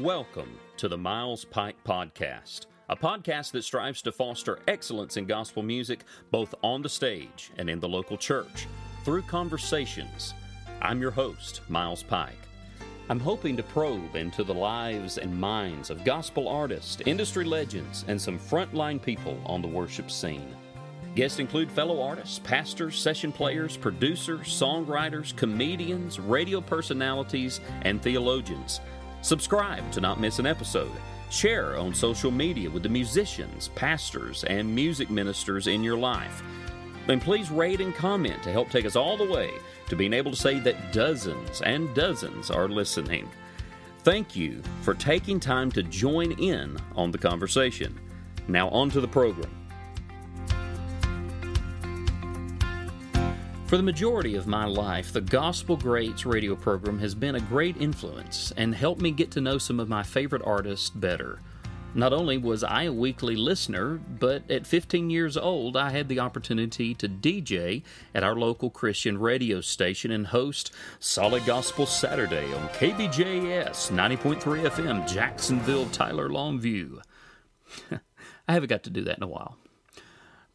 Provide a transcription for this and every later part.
Welcome to the Miles Pike Podcast, a podcast that strives to foster excellence in gospel music both on the stage and in the local church through conversations. I'm your host, Miles Pike. I'm hoping to probe into the lives and minds of gospel artists, industry legends, and some frontline people on the worship scene. Guests include fellow artists, pastors, session players, producers, songwriters, comedians, radio personalities, and theologians. Subscribe to not miss an episode. Share on social media with the musicians, pastors, and music ministers in your life. And please rate and comment to help take us all the way to being able to say that dozens and dozens are listening. Thank you for taking time to join in on the conversation. Now, on to the program. For the majority of my life, the Gospel Greats radio program has been a great influence and helped me get to know some of my favorite artists better. Not only was I a weekly listener, but at 15 years old, I had the opportunity to DJ at our local Christian radio station and host Solid Gospel Saturday on KBJS 90.3 FM, Jacksonville, Tyler, Longview. I haven't got to do that in a while.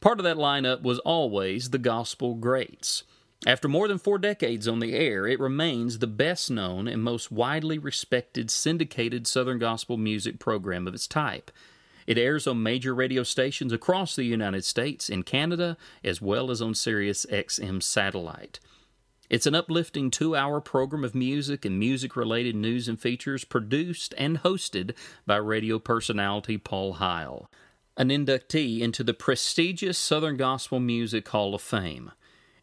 Part of that lineup was always the Gospel Greats. After more than four decades on the air, it remains the best known and most widely respected syndicated Southern gospel music program of its type. It airs on major radio stations across the United States and Canada, as well as on Sirius XM satellite. It's an uplifting two hour program of music and music related news and features produced and hosted by radio personality Paul Heil an inductee into the prestigious Southern Gospel Music Hall of Fame.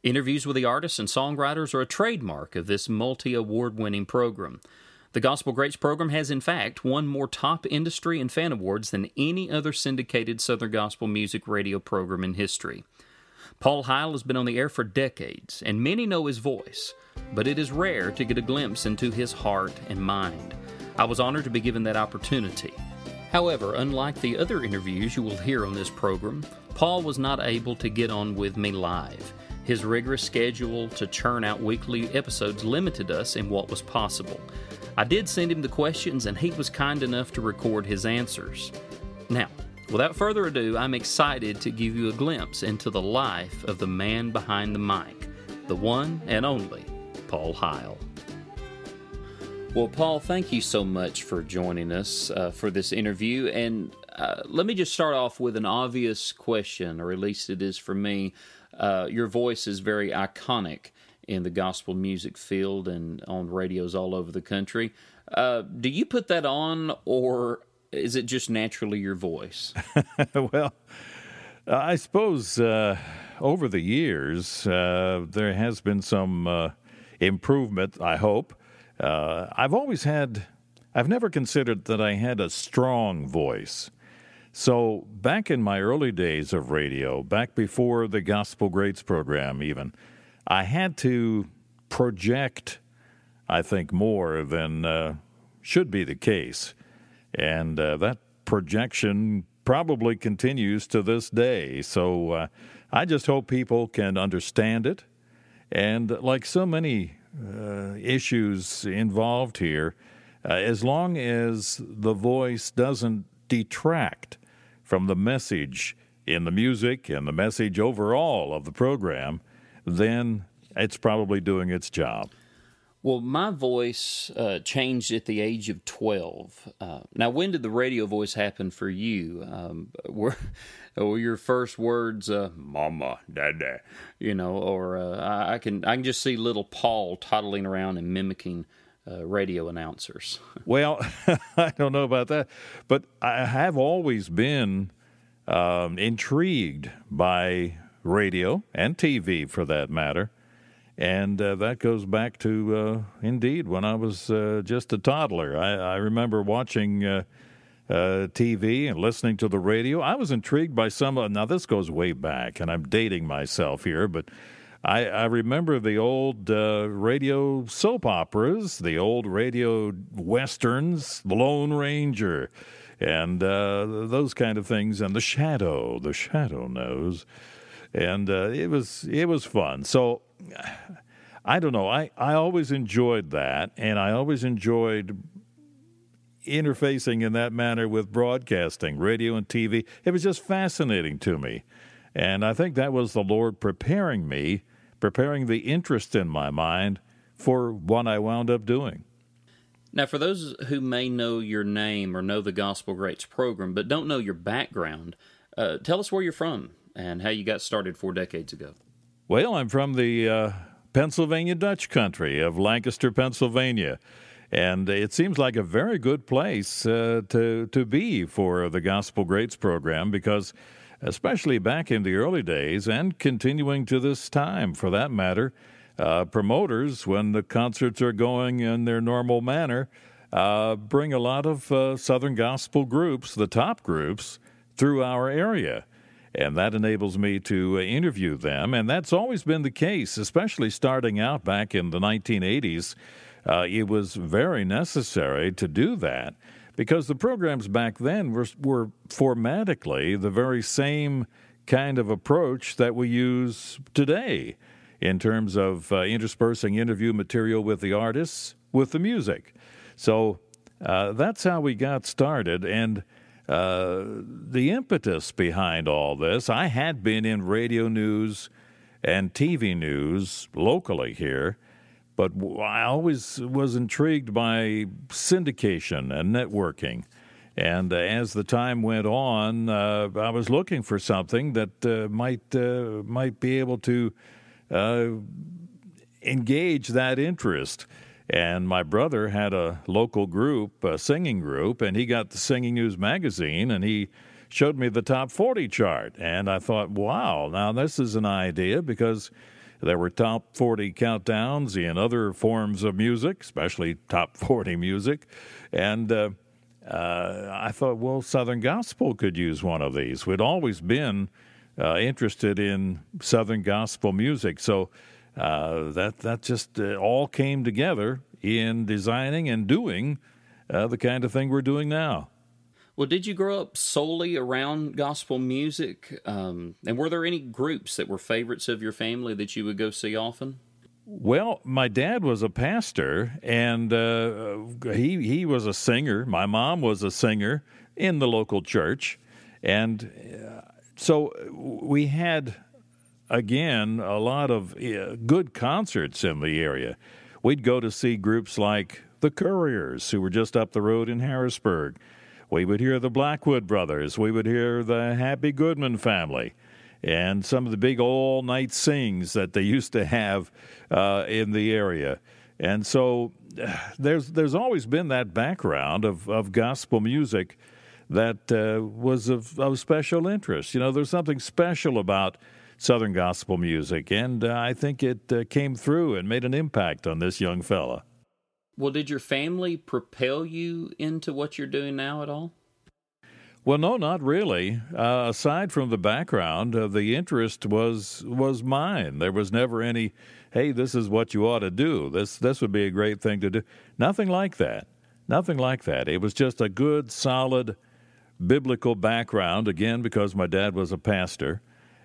Interviews with the artists and songwriters are a trademark of this multi award winning program. The Gospel Greats program has, in fact, won more top industry and fan awards than any other syndicated Southern Gospel music radio program in history. Paul Heil has been on the air for decades, and many know his voice, but it is rare to get a glimpse into his heart and mind. I was honored to be given that opportunity. However, unlike the other interviews you will hear on this program, Paul was not able to get on with me live. His rigorous schedule to churn out weekly episodes limited us in what was possible. I did send him the questions, and he was kind enough to record his answers. Now, without further ado, I'm excited to give you a glimpse into the life of the man behind the mic, the one and only Paul Heil. Well, Paul, thank you so much for joining us uh, for this interview. And uh, let me just start off with an obvious question, or at least it is for me. Uh, your voice is very iconic in the gospel music field and on radios all over the country. Uh, do you put that on, or is it just naturally your voice? well, I suppose uh, over the years uh, there has been some improvement, I hope. Uh, I've always had, I've never considered that I had a strong voice. So, back in my early days of radio, back before the Gospel Greats program, even, I had to project, I think, more than uh, should be the case. And uh, that projection probably continues to this day. So, uh, I just hope people can understand it. And like so many uh, issues involved here, uh, as long as the voice doesn't detract from the message in the music and the message overall of the program, then it's probably doing its job. Well, my voice uh, changed at the age of 12. Uh, now, when did the radio voice happen for you? Um, were, were your first words, uh, "Mama, Dada," you know, or uh, I can I can just see little Paul toddling around and mimicking uh, radio announcers. well, I don't know about that, but I have always been um, intrigued by radio and TV, for that matter. And uh, that goes back to, uh, indeed, when I was uh, just a toddler. I, I remember watching uh, uh, TV and listening to the radio. I was intrigued by some. Of, now, this goes way back, and I'm dating myself here, but I, I remember the old uh, radio soap operas, the old radio westerns, The Lone Ranger, and those kind of things, and The Shadow. The Shadow knows. And it was it was fun. So I don't know. I, I always enjoyed that, and I always enjoyed interfacing in that manner with broadcasting, radio and TV. It was just fascinating to me. And I think that was the Lord preparing me, preparing the interest in my mind for what I wound up doing. Now, for those who may know your name or know the Gospel Greats program, but don't know your background, uh, tell us where you're from and how you got started four decades ago. Well, I'm from the uh, Pennsylvania Dutch country of Lancaster, Pennsylvania. And it seems like a very good place uh, to, to be for the Gospel Greats program because, especially back in the early days and continuing to this time for that matter, uh, promoters, when the concerts are going in their normal manner, uh, bring a lot of uh, Southern gospel groups, the top groups, through our area. And that enables me to uh, interview them. And that's always been the case, especially starting out back in the 1980s. Uh, it was very necessary to do that because the programs back then were, were formatically the very same kind of approach that we use today in terms of uh, interspersing interview material with the artists with the music. So uh, that's how we got started. And uh, the impetus behind all this, I had been in radio news and TV news locally here, but I always was intrigued by syndication and networking. And uh, as the time went on, uh, I was looking for something that uh, might uh, might be able to engage that interest. And my brother had a local group, a singing group, and he got the Singing News magazine and he showed me the top 40 chart. And I thought, wow, now this is an idea because there were top 40 countdowns in other forms of music, especially top 40 music. And uh, uh, I thought, well, Southern Gospel could use one of these. We'd always been uh, interested in Southern gospel music. So uh, that that just uh, all came together in designing and doing uh, the kind of thing we're doing now. Well, did you grow up solely around gospel music? Um, and were there any groups that were favorites of your family that you would go see often? Well, my dad was a pastor, and uh, he he was a singer. My mom was a singer in the local church, and so we had again a lot of uh, good concerts in the area. We'd go to see groups like the Couriers, who were just up the road in Harrisburg. We would hear the Blackwood Brothers. We would hear the Happy Goodman family, and some of the big all night sings that they used to have uh, in the area. And so there's there's always been that background of, of gospel music that uh, was of, of special interest. You know, there's something special about Southern gospel music, and uh, I think it uh, came through and made an impact on this young fella. Well, did your family propel you into what you're doing now at all? Well, no, not really. Uh, aside from the background, uh, the interest was was mine. There was never any, "Hey, this is what you ought to do. This this would be a great thing to do." Nothing like that. Nothing like that. It was just a good, solid biblical background, again, because my dad was a pastor,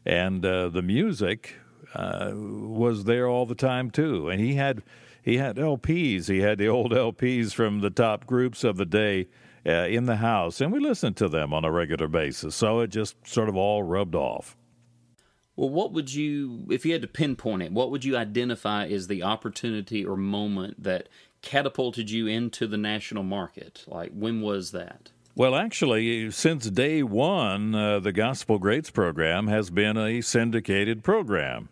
and uh, the music uh, was there all the time too. And he had he had LPs. He had the old LPs from the top groups of the day uh, in the house, and we listened to them on a regular basis. So it just sort of all rubbed off. Well, what would you, if you had to pinpoint it, what would you identify as the opportunity or moment that catapulted you into the national market? Like, when was that? Well, actually, since day one, uh, the Gospel Greats program has been a syndicated program.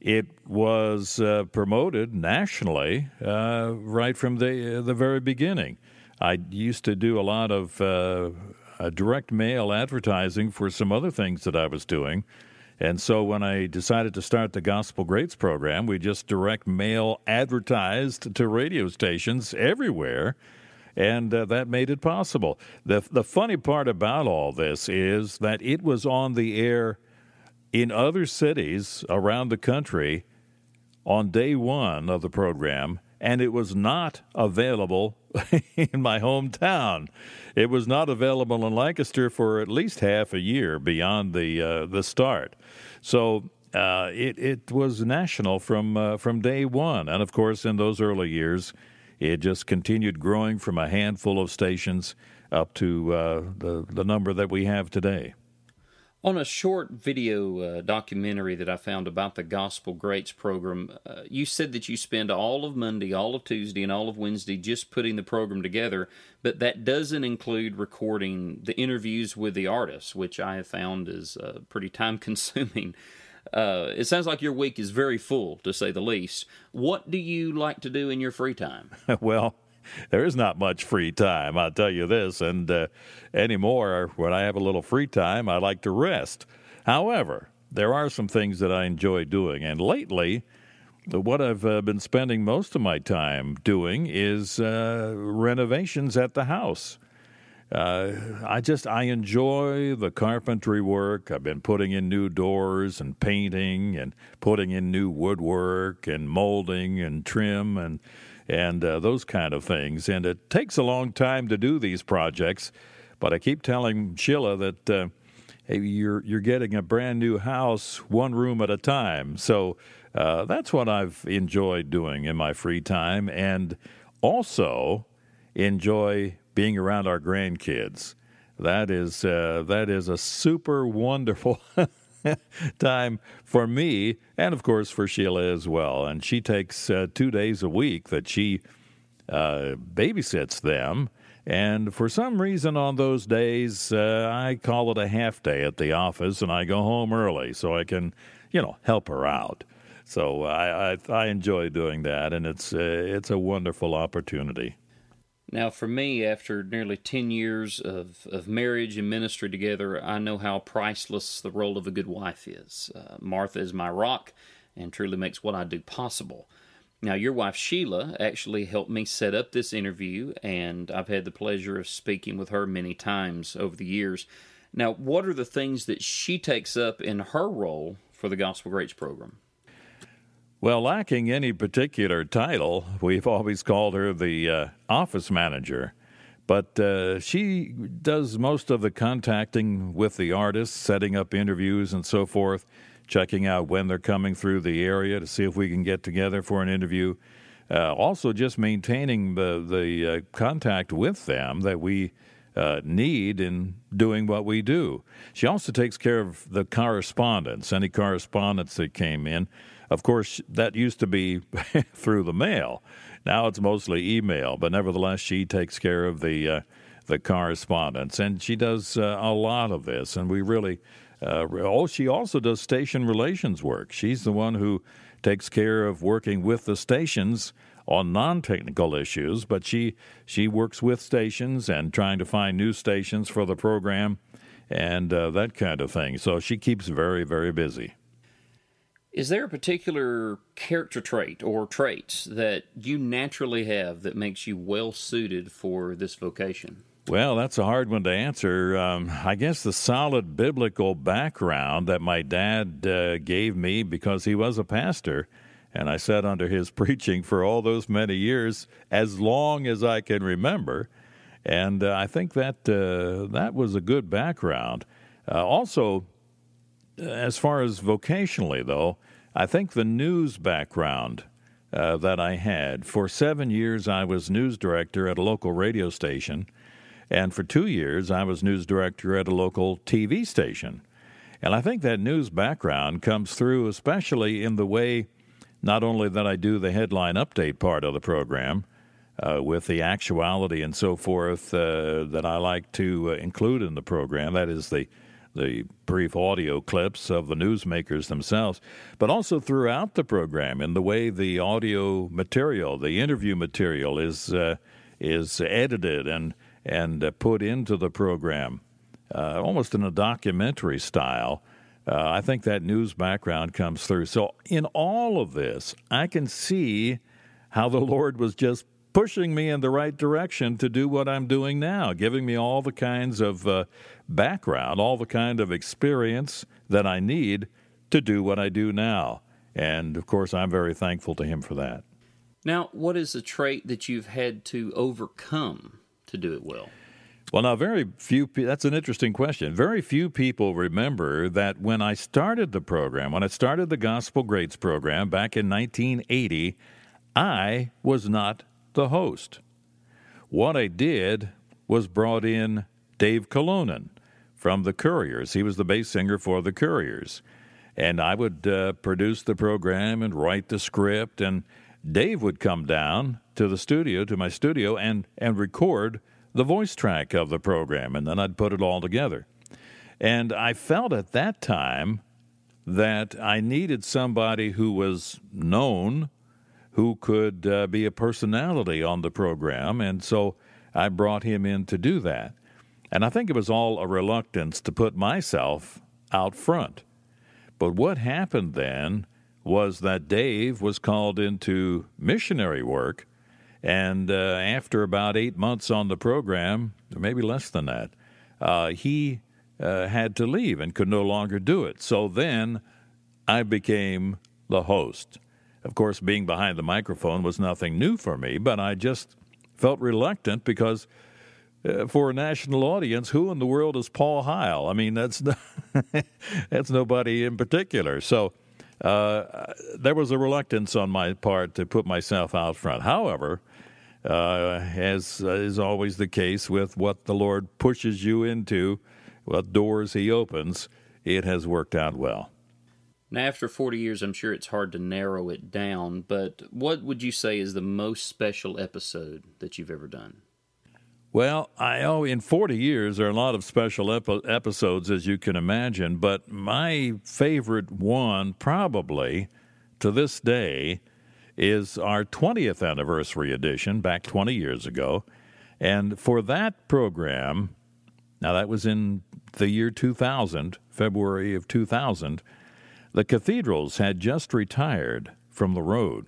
It was uh, promoted nationally uh, right from the uh, the very beginning. I used to do a lot of uh, direct mail advertising for some other things that I was doing. And so when I decided to start the Gospel Greats program, we just direct mail advertised to radio stations everywhere and uh, that made it possible. The, the funny part about all this is that it was on the air in other cities around the country on day one of the program, and it was not available in my hometown. It was not available in Lancaster for at least half a year beyond the uh, the start. So uh, it it was national from uh, from day one, and of course, in those early years, it just continued growing from a handful of stations up to uh, the, the number that we have today. On a short video uh, documentary that I found about the Gospel Greats program, uh, you said that you spend all of Monday, all of Tuesday, and all of Wednesday just putting the program together, but that doesn't include recording the interviews with the artists, which I have found is uh, pretty time consuming. Uh, it sounds like your week is very full, to say the least. What do you like to do in your free time? well, there is not much free time, I'll tell you this. And uh, anymore, when I have a little free time, I like to rest. However, there are some things that I enjoy doing. And lately, what I've uh, been spending most of my time doing is uh, renovations at the house. Uh, I just I enjoy the carpentry work. I've been putting in new doors and painting and putting in new woodwork and molding and trim and and uh, those kind of things. And it takes a long time to do these projects, but I keep telling Sheila that uh, hey, you're you're getting a brand new house one room at a time. So uh, that's what I've enjoyed doing in my free time, and also enjoy being around our grandkids. That is uh, that is a super wonderful time for me, and of course for Sheila as well. And she takes uh, two days a week that she uh, babysits them. And for some reason, on those days, uh, I call it a half day at the office, and I go home early so I can, you know, help her out. So I I, I enjoy doing that, and it's uh, it's a wonderful opportunity. Now, for me, after nearly 10 years of, of marriage and ministry together, I know how priceless the role of a good wife is. Uh, Martha is my rock and truly makes what I do possible. Now, your wife Sheila actually helped me set up this interview, and I've had the pleasure of speaking with her many times over the years. Now, what are the things that she takes up in her role for the Gospel Greats program? Well, lacking any particular title, we've always called her the uh, office manager. But uh, she does most of the contacting with the artists, setting up interviews and so forth, checking out when they're coming through the area to see if we can get together for an interview. Uh, also, just maintaining the, the uh, contact with them that we uh, need in doing what we do. She also takes care of the correspondence, any correspondence that came in. Of course, that used to be through the mail. Now it's mostly email, but nevertheless, she takes care of the uh, the correspondence, and she does uh, a lot of this. And we really, uh, oh, she also does station relations work. She's the one who takes care of working with the stations on non-technical issues, but she she works with stations and trying to find new stations for the program and uh, that kind of thing. So she keeps very very busy. Is there a particular character trait or traits that you naturally have that makes you well suited for this vocation? Well, that's a hard one to answer. Um, I guess the solid biblical background that my dad uh, gave me because he was a pastor, and I sat under his preaching for all those many years, as long as I can remember. And uh, I think that uh, that was a good background. Uh, also, as far as vocationally, though, I think the news background uh, that I had for seven years, I was news director at a local radio station, and for two years, I was news director at a local TV station. And I think that news background comes through, especially in the way not only that I do the headline update part of the program, uh, with the actuality and so forth uh, that I like to uh, include in the program. That is the the brief audio clips of the newsmakers themselves, but also throughout the program in the way the audio material, the interview material, is uh, is edited and and uh, put into the program, uh, almost in a documentary style. Uh, I think that news background comes through. So in all of this, I can see how the Lord was just pushing me in the right direction to do what I'm doing now, giving me all the kinds of uh, background, all the kind of experience that I need to do what I do now. And of course, I'm very thankful to him for that. Now, what is a trait that you've had to overcome to do it well? Well, now, very few, that's an interesting question. Very few people remember that when I started the program, when I started the Gospel Greats program back in 1980, I was not the host. What I did was brought in Dave Kyllonen from the Couriers. He was the bass singer for the Couriers. And I would uh, produce the program and write the script, and Dave would come down to the studio, to my studio, and, and record the voice track of the program, and then I'd put it all together. And I felt at that time that I needed somebody who was known, who could uh, be a personality on the program, and so I brought him in to do that. And I think it was all a reluctance to put myself out front. But what happened then was that Dave was called into missionary work. And uh, after about eight months on the program, or maybe less than that, uh, he uh, had to leave and could no longer do it. So then I became the host. Of course, being behind the microphone was nothing new for me, but I just felt reluctant because uh, for a national audience, who in the world is Paul Heil? I mean, that's that's nobody in particular. So uh, there was a reluctance on my part to put myself out front. However, uh, as is always the case with what the Lord pushes you into, what doors He opens, it has worked out well. Now, after 40 years, I'm sure it's hard to narrow it down, but what would you say is the most special episode that you've ever done? Well, I oh, in 40 years, there are a lot of special epi- episodes, as you can imagine, but my favorite one, probably to this day, is our 20th anniversary edition back 20 years ago. And for that program, now that was in the year 2000, February of 2000, the cathedrals had just retired from the road.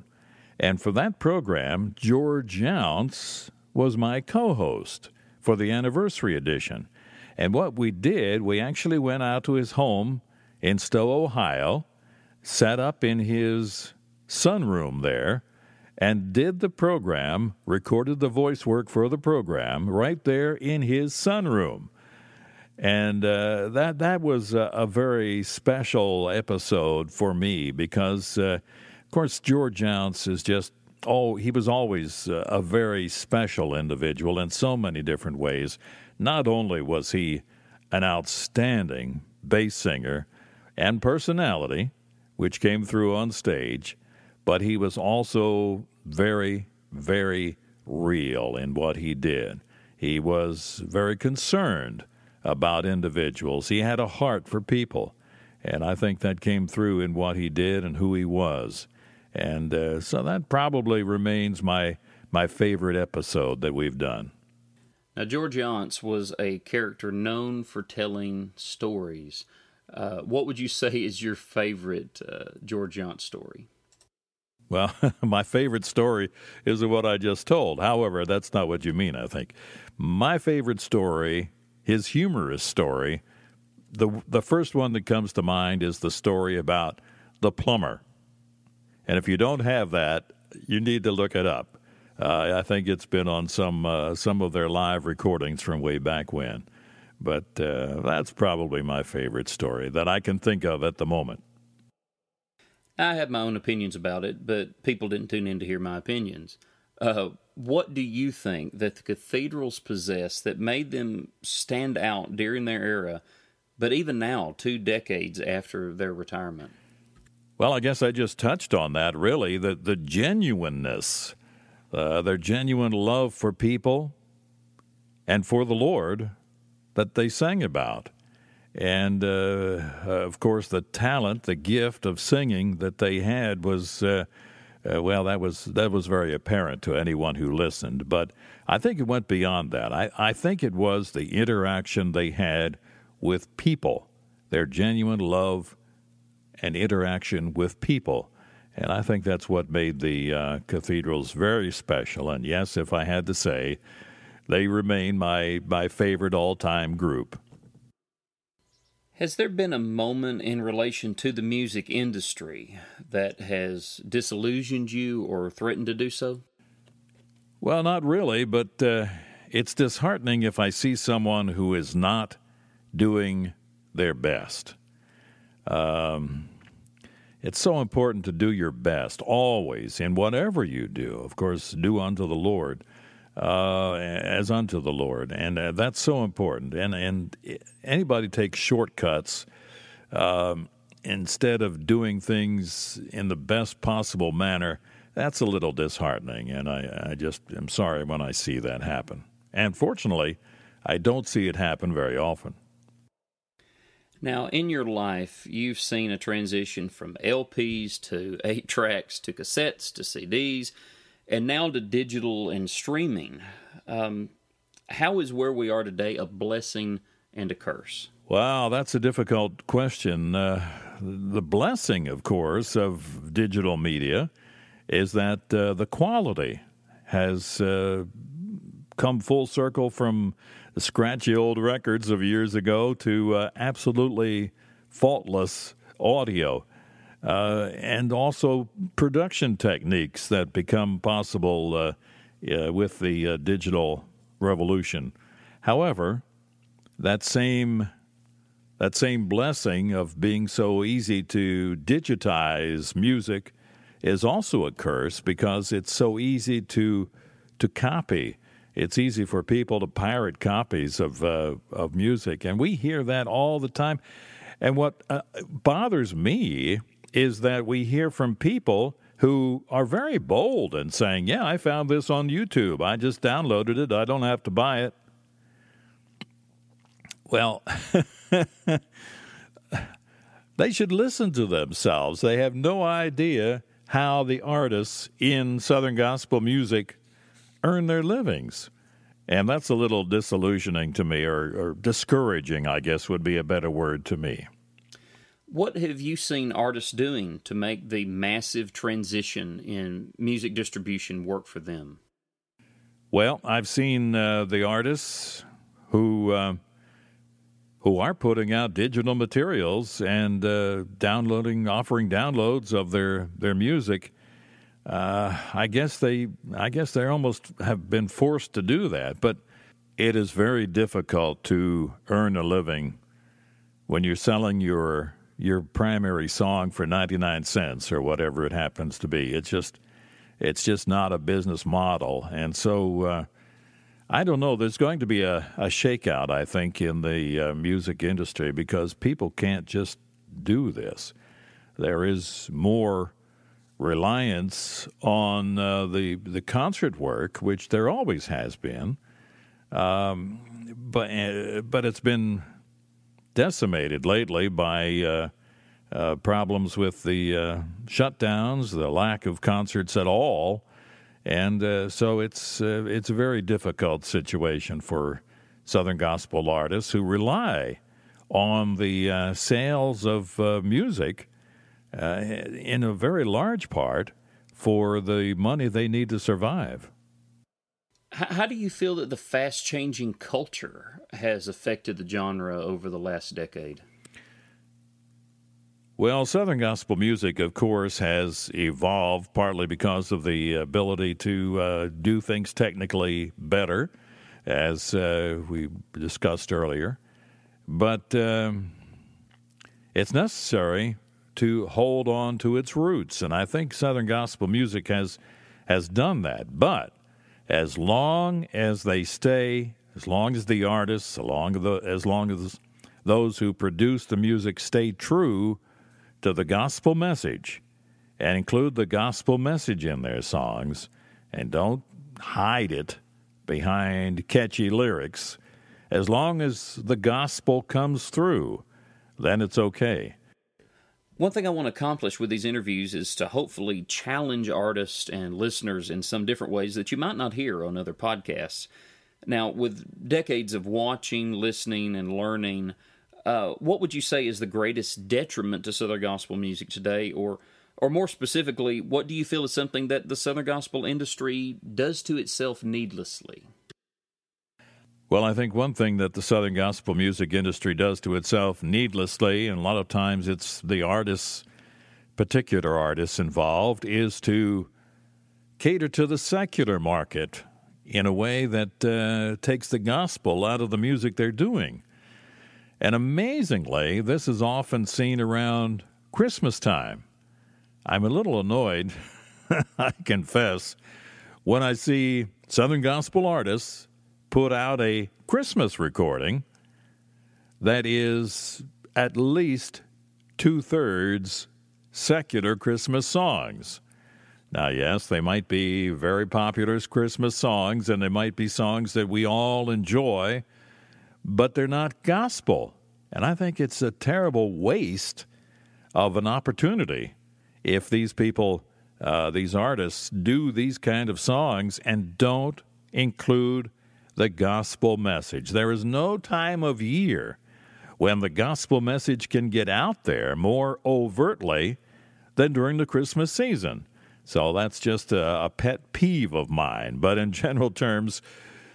And for that program, George Younce was my co host for the anniversary edition. And what we did, we actually went out to his home in Stow, Ohio, sat up in his sunroom there, and did the program, recorded the voice work for the program right there in his sunroom. And uh, that that was a, a, very special episode for me because, uh, of course, George Younce is just oh, he was always uh, a very special individual in so many different ways. Not only was he an outstanding bass singer and personality, which came through on stage, but he was also very, very real in what he did. He was very concerned about individuals. He had a heart for people. And I think that came through in what he did and who he was. And uh, so that probably remains my my favorite episode that we've done. Now, George Younce was a character known for telling stories. Uh, what would you say is your favorite uh, George Younce story? Well, my favorite story is what I just told. However, that's not what you mean, I think. My favorite story, his humorous story, the the first one that comes to mind is the story about the plumber and if you don't have that, you need to look it up. Uh, I think it's been on some uh, some of their live recordings from way back when. But uh, that's probably my favorite story that I can think of at the moment. I have my own opinions about it, but people didn't tune in to hear my opinions. Uh, what do you think that the cathedrals possess that made them stand out during their era, but even now, two decades after their retirement? Well, I guess I just touched on that, really, the, the genuineness, uh, their genuine love for people and for the Lord that they sang about. And uh, of course, the talent, the gift of singing that they had was. Uh, uh, well, that was that was very apparent to anyone who listened. But I think it went beyond that. I, I think it was the interaction they had with people, their genuine love and interaction with people. And I think that's what made the uh, cathedrals very special. And yes, if I had to say, they remain my, my favorite all time group. Has there been a moment in relation to the music industry that has disillusioned you or threatened to do so? Well, not really, but uh, it's disheartening if I see someone who is not doing their best. Um, it's so important to do your best always in whatever you do. Of course, do unto the Lord uh, as unto the Lord, and uh, that's so important. And and anybody takes shortcuts um, instead of doing things in the best possible manner. That's a little disheartening, and I, I just am sorry when I see that happen. And fortunately, I don't see it happen very often. Now, in your life, you've seen a transition from LPs to eight tracks to cassettes to CDs and now to digital and streaming. Um, how is where we are today a blessing and a curse? Wow, that's a difficult question. Uh, the blessing, of course, of digital media is that uh, the quality has uh, come full circle from the scratchy old records of years ago to uh, absolutely faultless audio uh, and also production techniques that become possible uh, uh, with the uh, digital revolution. However, that same that same blessing of being so easy to digitize music is also a curse because it's so easy to to copy. It's easy for people to pirate copies of uh, of music, and we hear that all the time. And what uh, bothers me is that we hear from people who are very bold and saying, Yeah, I found this on YouTube. I just downloaded it. I don't have to buy it. Well, they should listen to themselves. They have no idea how the artists in Southern gospel music earn their livings. And that's a little disillusioning to me, or, or discouraging, I guess would be a better word to me. What have you seen artists doing to make the massive transition in music distribution work for them? Well, I've seen uh, the artists who uh, who are putting out digital materials and uh, downloading, offering downloads of their their music. Uh, I guess they, I guess they almost have been forced to do that, but it is very difficult to earn a living when you're selling your your primary song for 99 cents or whatever it happens to be. It's just it's just not a business model. And so uh, I don't know. There's going to be a, a shakeout, I think, in the uh, music industry because people can't just do this. There is more reliance on uh, the the concert work, which there always has been, um, but uh, but it's been decimated lately by uh, uh, problems with the uh, shutdowns, the lack of concerts at all, and uh, so it's it's a very difficult situation for Southern gospel artists who rely on the sales of music in a very large part for the money they need to survive. How do you feel that the fast changing culture has affected the genre over the last decade? Well, Southern gospel music, of course, has evolved partly because of the ability to uh, do things technically better, as uh, we discussed earlier. But um, it's necessary to hold on to its roots, and I think Southern gospel music has has done that. But as long as they stay, as long as the artists, as long as, the, as, long as those who produce the music stay true to the gospel message and include the gospel message in their songs and don't hide it behind catchy lyrics, as long as the gospel comes through, then it's okay. One thing I want to accomplish with these interviews is to hopefully challenge artists and listeners in some different ways that you might not hear on other podcasts. Now, with decades of watching, listening, and learning, uh, what would you say is the greatest detriment to Southern gospel music today, or or more specifically, what do you feel is something that the Southern gospel industry does to itself needlessly? Well, I think one thing that the Southern gospel music industry does to itself needlessly, and a lot of times it's the artists, particular artists involved, is to cater to the secular market in a way that uh, takes the gospel out of the music they're doing. And amazingly, this is often seen around Christmas time. I'm a little annoyed, I confess, when I see Southern gospel artists put out a Christmas recording that is at least two thirds secular Christmas songs. Now, yes, they might be very popular Christmas songs and they might be songs that we all enjoy, but they're not gospel. And I think it's a terrible waste of an opportunity if these people, uh, these artists, do these kind of songs and don't include the gospel message. There is no time of year when the gospel message can get out there more overtly than during the Christmas season. So that's just a, a pet peeve of mine. But in general terms,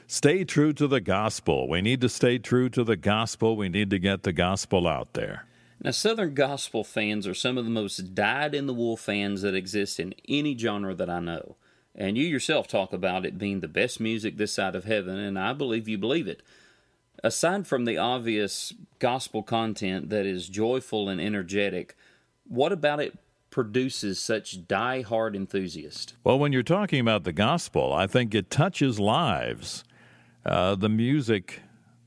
stay true to the gospel. We need to stay true to the gospel. We need to get the gospel out there. Now, Southern gospel fans are some of the most dyed in the wool fans that exist in any genre that I know. And you yourself talk about it being the best music this side of heaven, and I believe you believe it. Aside from the obvious gospel content that is joyful and energetic, what about it produces such die-hard enthusiasts? Well, when you're talking about the gospel, I think it touches lives. Uh, the music,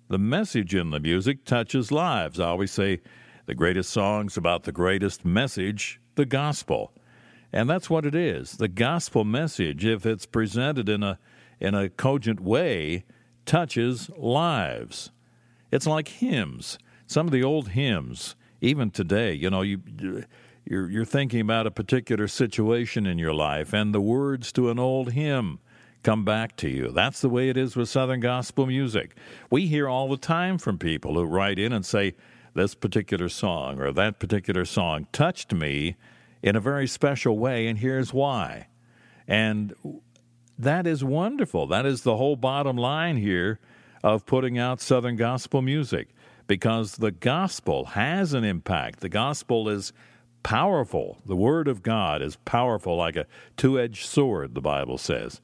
the message in the music touches lives. I always say the greatest songs about the greatest message, the gospel. And that's what it is. The gospel message, if it's presented in a in a cogent way, touches lives. It's like hymns. Some of the old hymns, even today, you know, you you're, you're thinking about a particular situation in your life, and the words to an old hymn come back to you. That's the way it is with Southern gospel music. We hear all the time from people who write in and say, This particular song or that particular song touched me in a very special way, and here's why. And that is wonderful. That is the whole bottom line here of putting out Southern gospel music because the gospel has an impact. The gospel is powerful. The Word of God is powerful like a two edged sword, the Bible says.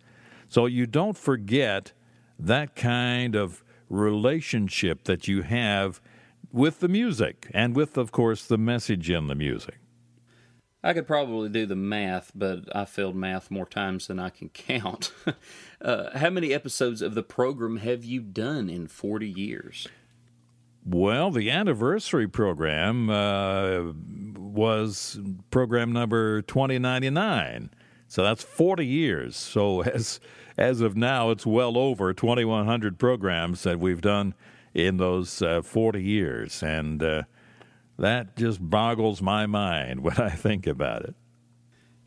So you don't forget that kind of relationship that you have with the music and with, of course, the message in the music. I could probably do the math, but I failed math more times than I can count. uh, how many episodes of the program have you done in 40 years? Well, the anniversary program uh, was program number 2099. So that's 40 years. So as as of now, it's well over 2,100 programs that we've done in those uh, 40 years, and uh, that just boggles my mind when I think about it.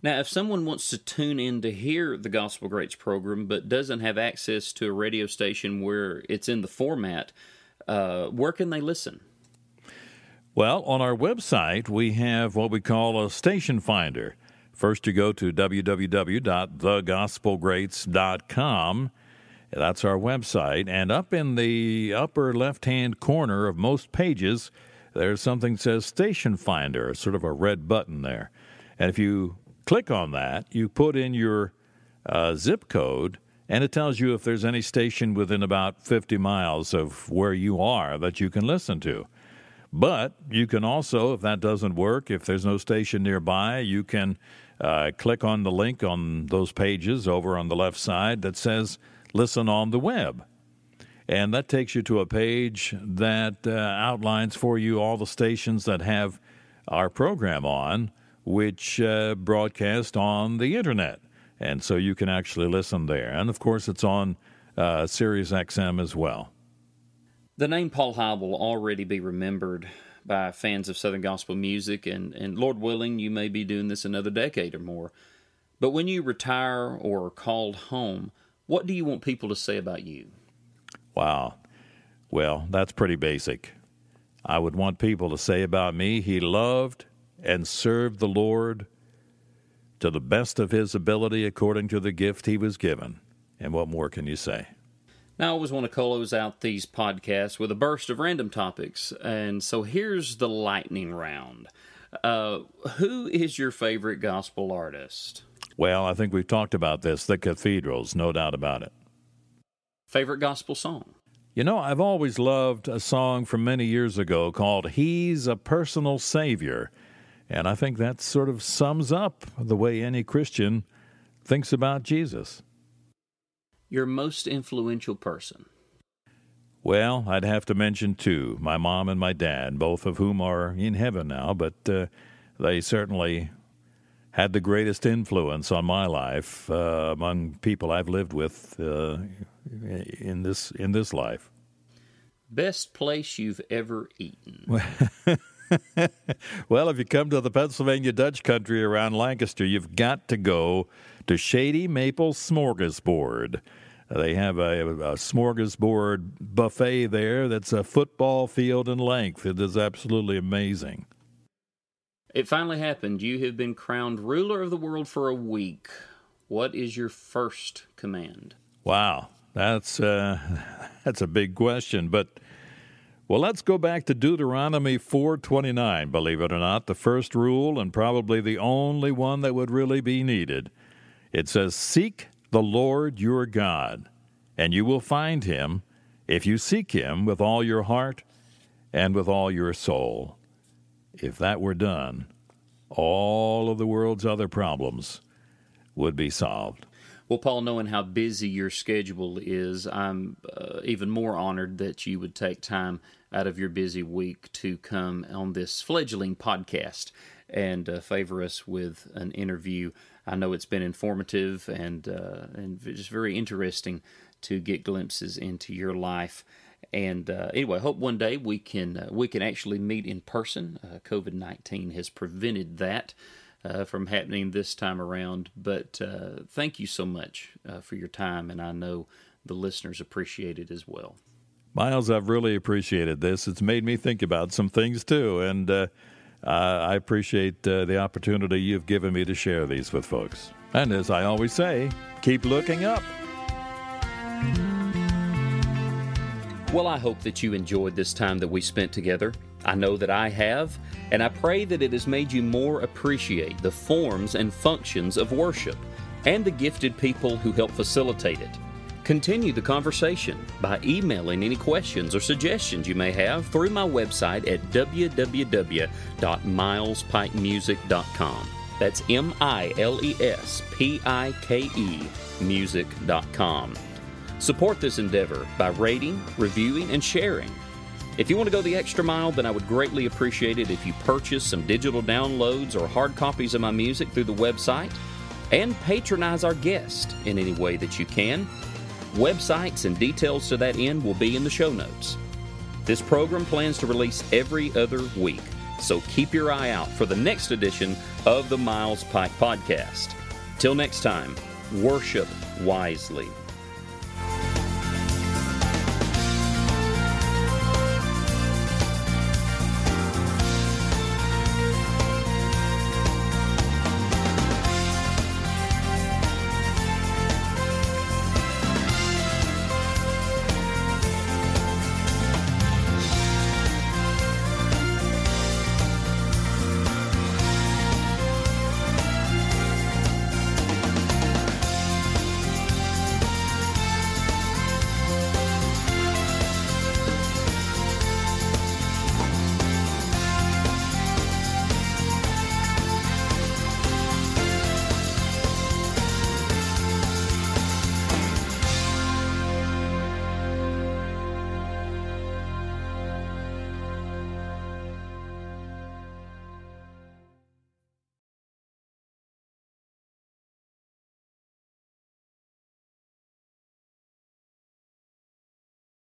Now, if someone wants to tune in to hear the Gospel Greats program but doesn't have access to a radio station where it's in the format, uh, where can they listen? Well, on our website, we have what we call a station finder. First, you go to www.thegospelgreats.com. That's our website. And up in the upper left hand corner of most pages, there's something that says Station Finder, sort of a red button there. And if you click on that, you put in your uh, zip code and it tells you if there's any station within about 50 miles of where you are that you can listen to. But you can also, if that doesn't work, if there's no station nearby, you can uh, click on the link on those pages over on the left side that says Listen on the Web. And that takes you to a page that uh, outlines for you all the stations that have our program on, which uh, broadcast on the internet and so you can actually listen there. And of course, it's on uh, Sirius XM as well. The name Paul Heil will already be remembered by fans of Southern gospel music, and, and Lord willing, you may be doing this another decade or more. But when you retire or are called home, what do you want people to say about you? Wow. Well, that's pretty basic. I would want people to say about me, he loved and served the Lord to the best of his ability according to the gift he was given. And what more can you say? Now, I always want to close out these podcasts with a burst of random topics. And so here's the lightning round. Uh, who is your favorite gospel artist? Well, I think we've talked about this the cathedrals, no doubt about it. Favorite gospel song? You know, I've always loved a song from many years ago called He's a Personal Savior. And I think that sort of sums up the way any Christian thinks about Jesus. Your most influential person? Well, I'd have to mention two my mom and my dad, both of whom are in heaven now, but uh, they certainly had the greatest influence on my life uh, among people I've lived with uh, in this in this life. Best place you've ever eaten. well, if you come to the Pennsylvania Dutch country around Lancaster, you've got to go to Shady Maple Smorgasbord. They have a, a, smorgasbord buffet there that's a football field in length. It is absolutely amazing. It finally happened. You have been crowned ruler of the world for a week. What is your first command? Wow, that's uh, that's a big question, but well, let's go back to Deuteronomy 4:29, believe it or not, the first rule and probably the only one that would really be needed. It says, "Seek the Lord your God, and you will find him if you seek him with all your heart and with all your soul." If that were done, all of the world's other problems would be solved. Well, Paul, knowing how busy your schedule is, I'm uh, even more honored that you would take time out of your busy week to come on this fledgling podcast and uh, favor us with an interview. I know it's been informative and uh, and just very interesting to get glimpses into your life. And uh, anyway, hope one day we can uh, we can actually meet in person. Uh, COVID nineteen has prevented that uh, from happening this time around. But uh, thank you so much uh, for your time, and I know the listeners appreciate it as well. Miles, I've really appreciated this. It's made me think about some things too, and I appreciate the opportunity you've given me to share these with folks. And as I always say, keep looking up. Well, I hope that you enjoyed this time that we spent together. I know that I have, and I pray that it has made you more appreciate the forms and functions of worship and the gifted people who help facilitate it. Continue the conversation by emailing any questions or suggestions you may have through my website at www.milespikemusic.com. That's M I L E S P I K E music.com. Support this endeavor by rating, reviewing, and sharing. If you want to go the extra mile, then I would greatly appreciate it if you purchase some digital downloads or hard copies of my music through the website and patronize our guest in any way that you can. Websites and details to that end will be in the show notes. This program plans to release every other week, so keep your eye out for the next edition of the Miles Pike Podcast. Till next time, worship wisely.